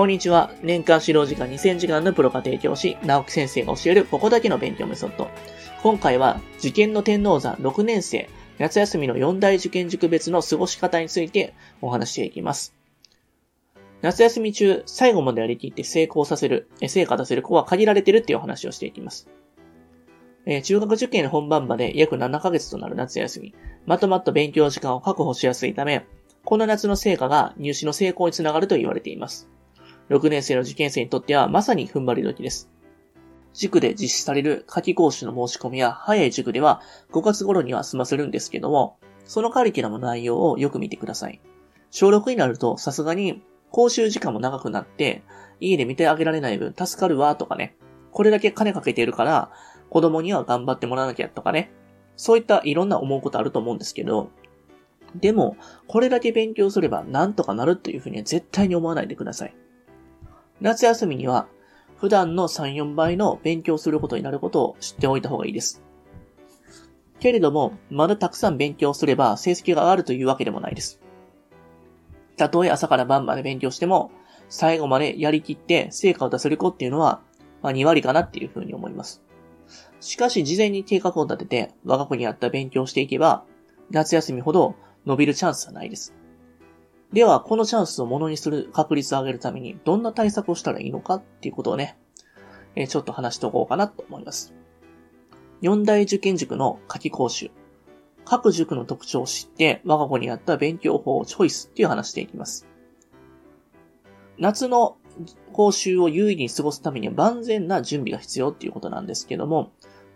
こんにちは。年間指導時間2000時間のプロ家庭教師、直木先生が教えるここだけの勉強メソッド。今回は、受験の天王山6年生、夏休みの4大受験塾別の過ごし方についてお話していきます。夏休み中、最後までやりきって成功させる、成果出せる子は限られてるっていうお話をしていきます。えー、中学受験本番まで約7ヶ月となる夏休み、まとまった勉強時間を確保しやすいため、この夏の成果が入試の成功につながると言われています。6年生の受験生にとってはまさに踏ん張り時です。塾で実施される夏季講習の申し込みや早い塾では5月頃には済ませるんですけども、そのカリキュラムの内容をよく見てください。小6になるとさすがに講習時間も長くなって、家で見てあげられない分助かるわとかね、これだけ金かけているから、子供には頑張ってもらわなきゃとかね、そういったいろんな思うことあると思うんですけど、でも、これだけ勉強すればなんとかなるっていうふうには絶対に思わないでください。夏休みには、普段の3、4倍の勉強することになることを知っておいた方がいいです。けれども、まだたくさん勉強すれば成績が上がるというわけでもないです。たとえ朝から晩まで勉強しても、最後までやりきって成果を出せる子っていうのは、まあ、2割かなっていうふうに思います。しかし事前に計画を立てて我が子に合った勉強をしていけば、夏休みほど伸びるチャンスはないです。では、このチャンスをものにする確率を上げるために、どんな対策をしたらいいのかっていうことをね、えー、ちょっと話しておこうかなと思います。四大受験塾の夏季講習。各塾の特徴を知って、我が子に合った勉強法をチョイスっていう話していきます。夏の講習を有意に過ごすためには万全な準備が必要っていうことなんですけども、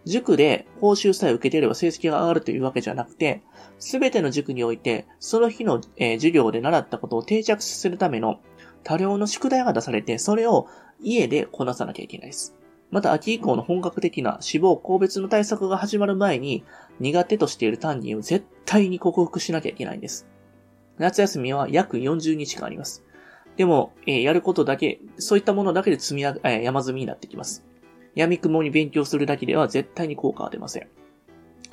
塾で講習さえ受けていれば成績が上がるというわけじゃなくて、すべての塾において、その日の、え、授業で習ったことを定着させるための多量の宿題が出されて、それを家でこなさなきゃいけないです。また秋以降の本格的な死亡個別の対策が始まる前に、苦手としている担任を絶対に克服しなきゃいけないんです。夏休みは約40日間あります。でも、えー、やることだけ、そういったものだけで積み上げ、えー、山積みになってきます。闇雲に勉強するだけでは絶対に効果は出ません。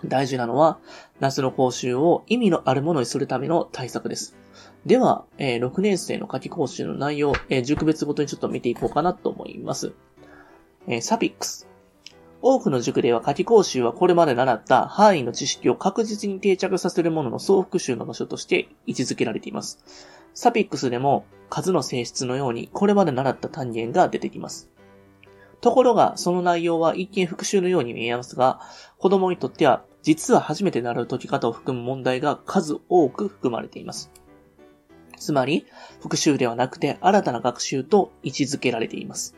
大事なのは、夏の講習を意味のあるものにするための対策です。では、えー、6年生の夏季講習の内容、えー、塾別ごとにちょっと見ていこうかなと思います。えー、サピックス。多くの塾では夏季講習はこれまで習った範囲の知識を確実に定着させるものの総復習の場所として位置づけられています。サピックスでも数の性質のようにこれまで習った単元が出てきます。ところが、その内容は一見復習のように見えますが、子供にとっては実は初めて習う解き方を含む問題が数多く含まれています。つまり、復習ではなくて新たな学習と位置づけられています。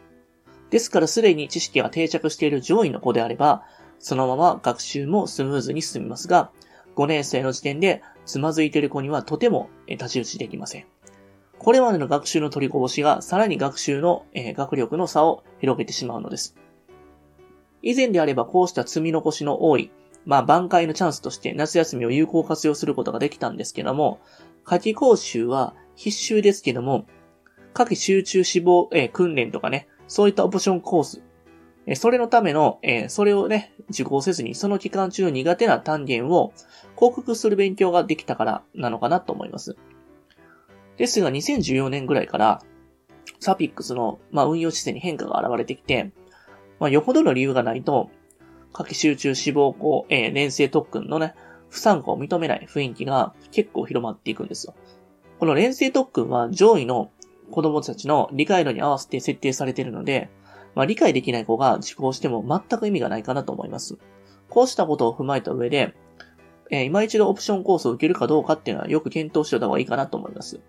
ですからすでに知識が定着している上位の子であれば、そのまま学習もスムーズに進みますが、5年生の時点でつまずいている子にはとても立ち打ちできません。これまでの学習の取りこぼしがさらに学習の、えー、学力の差を広げてしまうのです。以前であればこうした積み残しの多い、まあ挽回のチャンスとして夏休みを有効活用することができたんですけども、夏季講習は必修ですけども、夏季集中死亡、えー、訓練とかね、そういったオプションコース。えそれのための、えそれをね、受講せずに、その期間中の苦手な単元を克服する勉強ができたからなのかなと思います。ですが、2014年ぐらいから、サピックスの、まあ、運用姿勢に変化が現れてきて、まあ、よほどの理由がないと、夏季集中死亡校、えー、連成特訓のね、不参加を認めない雰囲気が結構広まっていくんですよ。この連成特訓は上位の子供たちの理解度に合わせて設定されているので、まあ、理解できない子が受講しても全く意味がないかなと思います。こうしたことを踏まえた上で、えー、今一度オプションコースを受けるかどうかっていうのはよく検討しておいた方がいいかなと思います。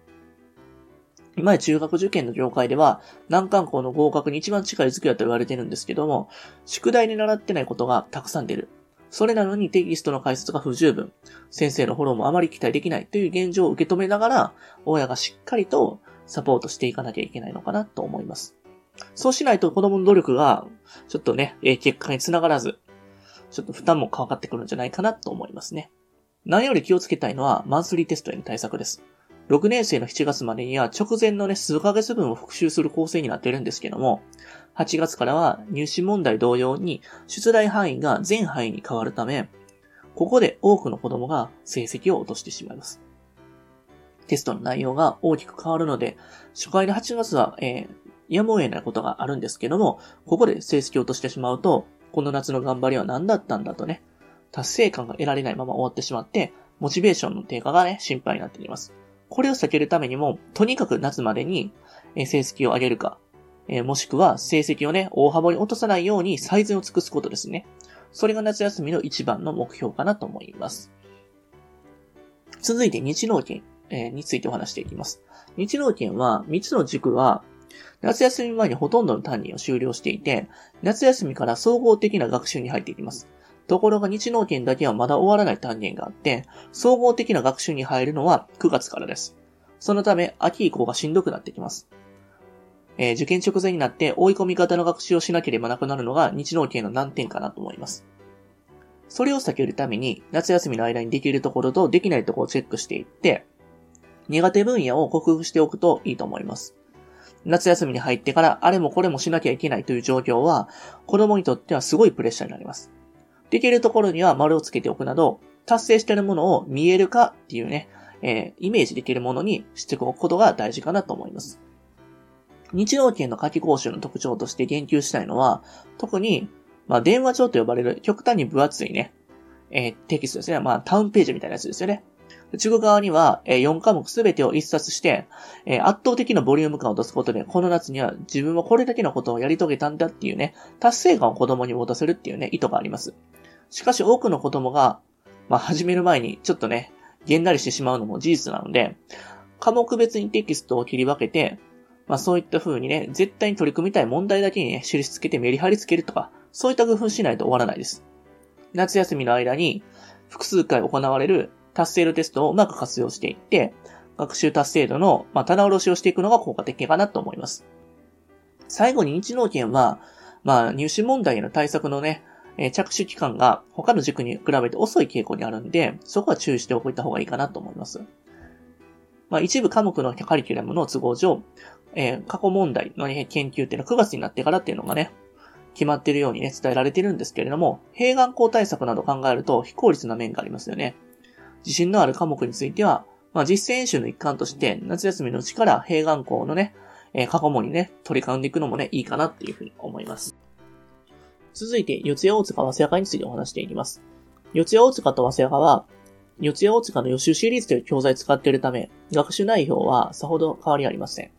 今中学受験の業界では、難関校の合格に一番近い付けだと言われてるんですけども、宿題に習ってないことがたくさん出る。それなのにテキストの解説が不十分。先生のフォローもあまり期待できないという現状を受け止めながら、親がしっかりとサポートしていかなきゃいけないのかなと思います。そうしないと子供の努力が、ちょっとね、結果につながらず、ちょっと負担もかかってくるんじゃないかなと思いますね。何より気をつけたいのは、マンスリーテストへの対策です。6年生の7月までには直前のね、数ヶ月分を復習する構成になっているんですけども、8月からは入試問題同様に出題範囲が全範囲に変わるため、ここで多くの子供が成績を落としてしまいます。テストの内容が大きく変わるので、初回の8月は、えー、やむを得ないことがあるんですけども、ここで成績を落としてしまうと、この夏の頑張りは何だったんだとね、達成感が得られないまま終わってしまって、モチベーションの低下がね、心配になってきます。これを避けるためにも、とにかく夏までに成績を上げるか、えもしくは成績をね、大幅に落とさないように最善を尽くすことですね。それが夏休みの一番の目標かなと思います。続いて日農研、えについてお話していきます。日農研は3つの軸は夏休み前にほとんどの担任を終了していて、夏休みから総合的な学習に入っていきます。ところが日農研だけはまだ終わらない単元があって、総合的な学習に入るのは9月からです。そのため、秋以降がしんどくなってきます。えー、受験直前になって追い込み型の学習をしなければなくなるのが日農系の難点かなと思います。それを避けるために、夏休みの間にできるところとできないところをチェックしていって、苦手分野を克服しておくといいと思います。夏休みに入ってからあれもこれもしなきゃいけないという状況は、子供にとってはすごいプレッシャーになります。できるところには丸をつけておくなど、達成しているものを見えるかっていうね、えー、イメージできるものにしておくことが大事かなと思います。日農研の夏季講習の特徴として言及したいのは、特に、まあ、電話帳と呼ばれる極端に分厚いね、えー、テキストですね。まあ、タウンページみたいなやつですよね。中国側には、えー、4科目すべてを一冊して、えー、圧倒的なボリューム感を出すことで、この夏には自分はこれだけのことをやり遂げたんだっていうね、達成感を子供に持たせるっていうね、意図があります。しかし多くの子供が、まあ、始める前にちょっとね、げんなりしてしまうのも事実なので、科目別にテキストを切り分けて、まあそういった風にね、絶対に取り組みたい問題だけにね、印つけてメリハリつけるとか、そういった工夫しないと終わらないです。夏休みの間に複数回行われる達成度テストをうまく活用していって、学習達成度の、まあ、棚卸しをしていくのが効果的かなと思います。最後に日農研は、まあ、入試問題への対策のね、え、着手期間が他の塾に比べて遅い傾向にあるんで、そこは注意しておいた方がいいかなと思います。まあ、一部科目のカリキュラムの都合上、えー、過去問題の、ね、研究っていうのは9月になってからっていうのがね、決まってるようにね、伝えられてるんですけれども、併願校対策など考えると非効率な面がありますよね。自信のある科目については、まあ、実践演習の一環として、夏休みのうちから併願校のね、えー、過去問にね、取り組んでいくのもね、いいかなっていうふうに思います。続いて、四谷大塚早稲川についてお話していきます。四谷大塚と早稲川は、四谷大塚の予習シリーズという教材を使っているため、学習内容はさほど変わりありません。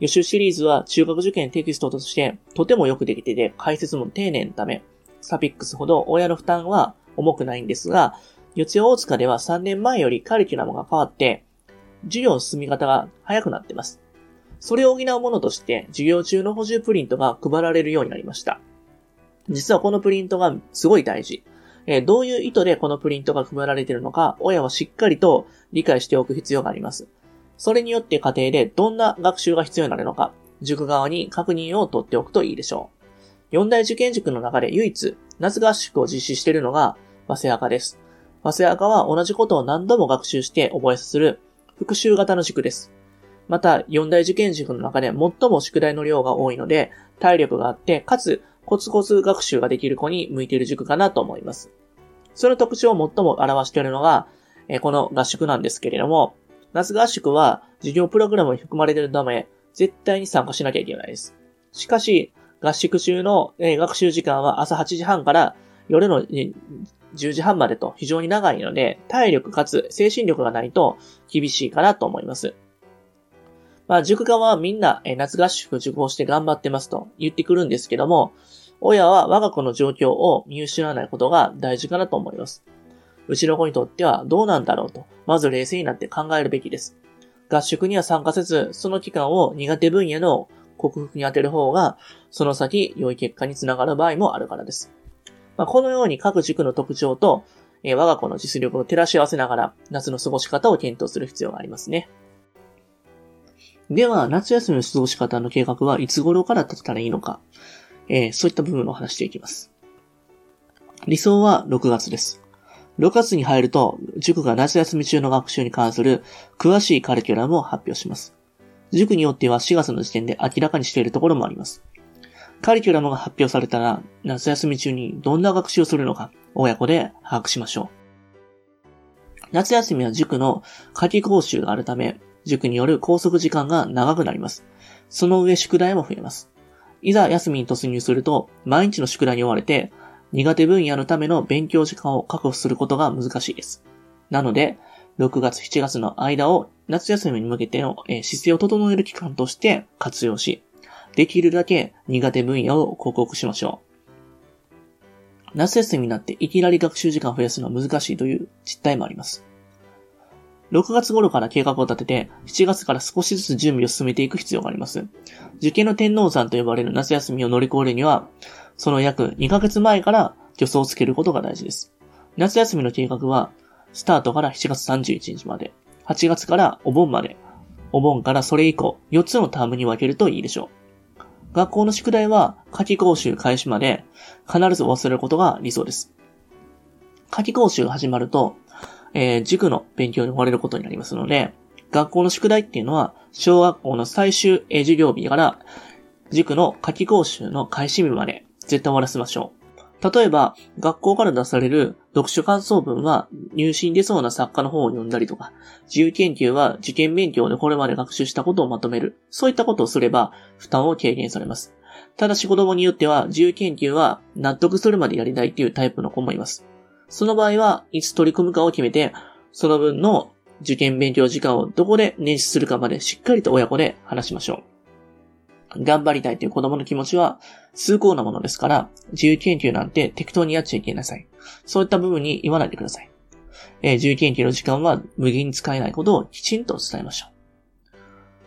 予習シリーズは中学受験テキストとしてとてもよくできてて、解説も丁寧のため、サピックスほど親の負担は重くないんですが、四谷大塚では3年前よりカリキュラムが変わって、授業の進み方が早くなっています。それを補うものとして、授業中の補充プリントが配られるようになりました。実はこのプリントがすごい大事。えー、どういう意図でこのプリントが配られているのか、親はしっかりと理解しておく必要があります。それによって家庭でどんな学習が必要になるのか、塾側に確認を取っておくといいでしょう。四大受験塾の中で唯一、夏合宿を実施しているのが、早稲赤です。早稲赤は同じことを何度も学習して覚えさせる復習型の塾です。また、四大受験塾の中で最も宿題の量が多いので、体力があって、かつコツコツ学習ができる子に向いている塾かなと思います。その特徴を最も表しているのが、この合宿なんですけれども、夏合宿は授業プログラムに含まれているため、絶対に参加しなきゃいけないです。しかし、合宿中の、学習時間は朝8時半から夜の、10時半までと非常に長いので、体力かつ精神力がないと厳しいかなと思います。まあ、塾側はみんな、え夏合宿受講して頑張ってますと言ってくるんですけども、親は我が子の状況を見失わないことが大事かなと思います。うちの子にとってはどうなんだろうと、まず冷静になって考えるべきです。合宿には参加せず、その期間を苦手分野の克服に当てる方が、その先良い結果につながる場合もあるからです。まあ、このように各塾の特徴と、え、我が子の実力を照らし合わせながら、夏の過ごし方を検討する必要がありますね。では、夏休みの過ごし方の計画はいつ頃から立てたらいいのか、えー、そういった部分を話していきます。理想は6月です。6月に入ると、塾が夏休み中の学習に関する詳しいカリキュラムを発表します。塾によっては4月の時点で明らかにしているところもあります。カリキュラムが発表されたら、夏休み中にどんな学習をするのか、親子で把握しましょう。夏休みは塾の夏季講習があるため、塾による拘束時間が長くなります。その上宿題も増えます。いざ休みに突入すると、毎日の宿題に追われて、苦手分野のための勉強時間を確保することが難しいです。なので、6月7月の間を夏休みに向けての、え姿勢を整える期間として活用し、できるだけ苦手分野を克服しましょう。夏休みになっていきなり学習時間を増やすのは難しいという実態もあります。6月頃から計画を立てて、7月から少しずつ準備を進めていく必要があります。受験の天皇山と呼ばれる夏休みを乗り越えるには、その約2ヶ月前から助走をつけることが大事です。夏休みの計画は、スタートから7月31日まで、8月からお盆まで、お盆からそれ以降、4つのタームに分けるといいでしょう。学校の宿題は、夏季講習開始まで、必ず忘れることが理想です。夏季講習が始まると、えー、塾の勉強に追われることになりますので、学校の宿題っていうのは、小学校の最終、えー、授業日から、塾の夏季講習の開始日まで、絶対終わらせましょう。例えば、学校から出される読書感想文は入試に出そうな作家の本を読んだりとか、自由研究は受験勉強でこれまで学習したことをまとめる。そういったことをすれば負担を軽減されます。ただし子供によっては自由研究は納得するまでやりたいっていうタイプの子もいます。その場合は、いつ取り組むかを決めて、その分の受験勉強時間をどこで捻出するかまでしっかりと親子で話しましょう。頑張りたいという子供の気持ちは崇高なものですから、自由研究なんて適当にやっちゃいけなさい。そういった部分に言わないでください。えー、自由研究の時間は無限に使えないことをきちんと伝えましょう。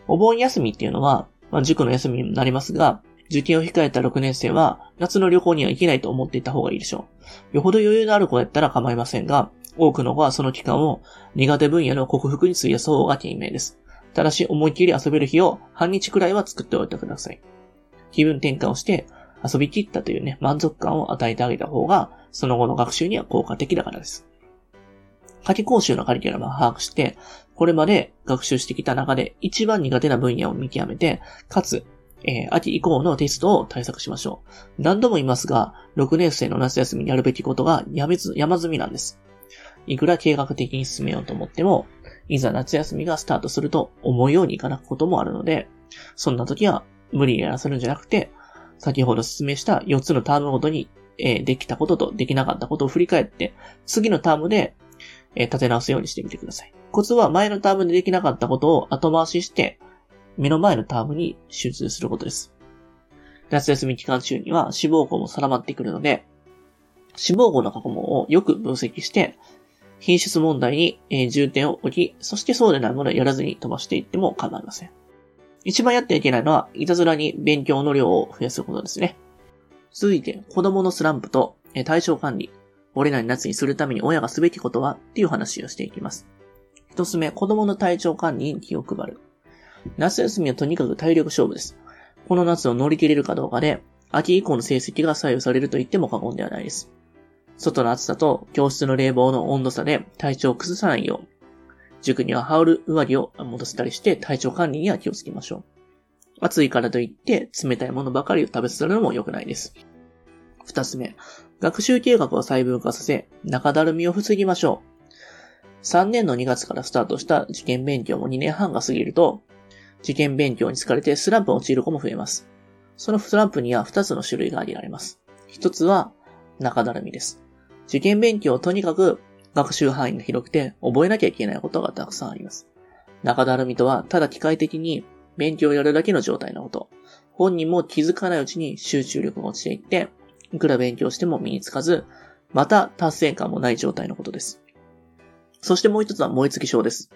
お盆休みっていうのは、まあ、塾の休みになりますが、受験を控えた6年生は、夏の旅行には行けないと思っていた方がいいでしょう。よほど余裕のある子やったら構いませんが、多くの子はその期間を苦手分野の克服に費やす方が賢明です。ただし、思いっきり遊べる日を半日くらいは作っておいてください。気分転換をして遊び切ったというね、満足感を与えてあげた方が、その後の学習には効果的だからです。夏季講習のカリキュラムを把握して、これまで学習してきた中で一番苦手な分野を見極めて、かつえー、秋以降のテストを対策しましょう。何度も言いますが、6年生の夏休みにやるべきことがやめず、山積みなんです。いくら計画的に進めようと思っても、いざ夏休みがスタートすると思うようにいかなくこともあるので、そんな時は無理にやらせるんじゃなくて、先ほど説明した4つのタームごとに、えー、できたこととできなかったことを振り返って、次のタームで、えー、立て直すようにしてみてください。コツは前のタームでできなかったことを後回しして、目の前のタームに集中することです。夏休み期間中には志望校も定まってくるので、志望校の過去問をよく分析して、品質問題に重点を置き、そしてそうでないものをやらずに飛ばしていっても構いません。一番やってはいけないのは、いたずらに勉強の量を増やすことですね。続いて、子供のスランプと体調管理。俺らに夏にするために親がすべきことはっていう話をしていきます。一つ目、子供の体調管理に気を配る。夏休みはとにかく体力勝負です。この夏を乗り切れるかどうかで、秋以降の成績が左右されると言っても過言ではないです。外の暑さと教室の冷房の温度差で体調を崩さないよう、塾には羽織る上着を戻せたりして体調管理には気をつけましょう。暑いからといって冷たいものばかりを食べさせるのも良くないです。二つ目、学習計画を細分化させ、中だるみを防ぎましょう。3年の2月からスタートした受験勉強も2年半が過ぎると、受験勉強に疲れてスランプに陥る子も増えます。そのスランプには2つの種類が挙げられます。1つは中だるみです。受験勉強をとにかく学習範囲が広くて覚えなきゃいけないことがたくさんあります。中だるみとはただ機械的に勉強をやるだけの状態のこと。本人も気づかないうちに集中力が落ちていって、いくら勉強しても身につかず、また達成感もない状態のことです。そしてもう一つは燃え尽き症です。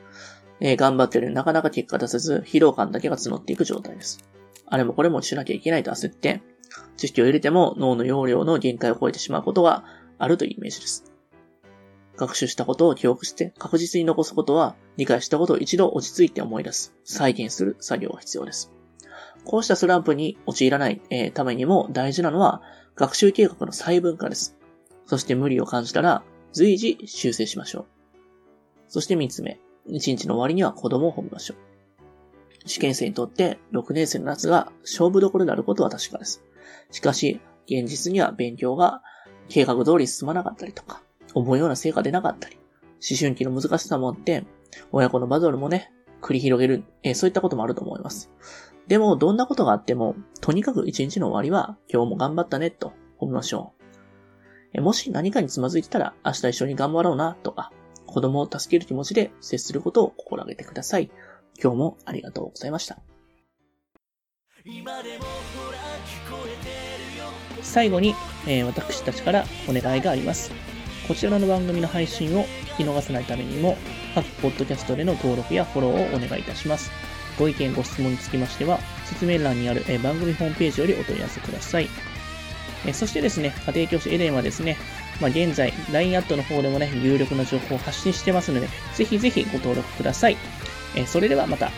えー、頑張ってるなかなか結果出せず、疲労感だけが募っていく状態です。あれもこれもしなきゃいけないと焦って、知識を入れても脳の容量の限界を超えてしまうことがあるというイメージです。学習したことを記憶して確実に残すことは、理解したことを一度落ち着いて思い出す、再現する作業が必要です。こうしたスランプに陥らない、えー、ためにも大事なのは、学習計画の細分化です。そして無理を感じたら、随時修正しましょう。そして三つ目、一日の終わりには子供を褒めましょう。受験生にとって6年生の夏が勝負どころであることは確かです。しかし、現実には勉強が計画通り進まなかったりとか、思うような成果出なかったり、思春期の難しさもあって、親子のバトルもね、繰り広げる、え、そういったこともあると思います。でも、どんなことがあっても、とにかく一日の終わりは、今日も頑張ったね、と思いましょう。えもし何かにつまずいてたら、明日一緒に頑張ろうな、とか、子供を助ける気持ちで接することを心がけてください。今日もありがとうございました。最後に、えー、私たちからお願いがあります。こちらの番組の配信を聞き逃さないためにも、各ポッドキャストでの登録やフォローをお願いいたします。ご意見、ご質問につきましては、説明欄にある、番組ホームページよりお問い合わせください。そしてですね、家庭教師エレンはですね、まあ、現在、LINE アットの方でもね、有力な情報を発信してますので、ぜひぜひご登録ください。えそれではまた。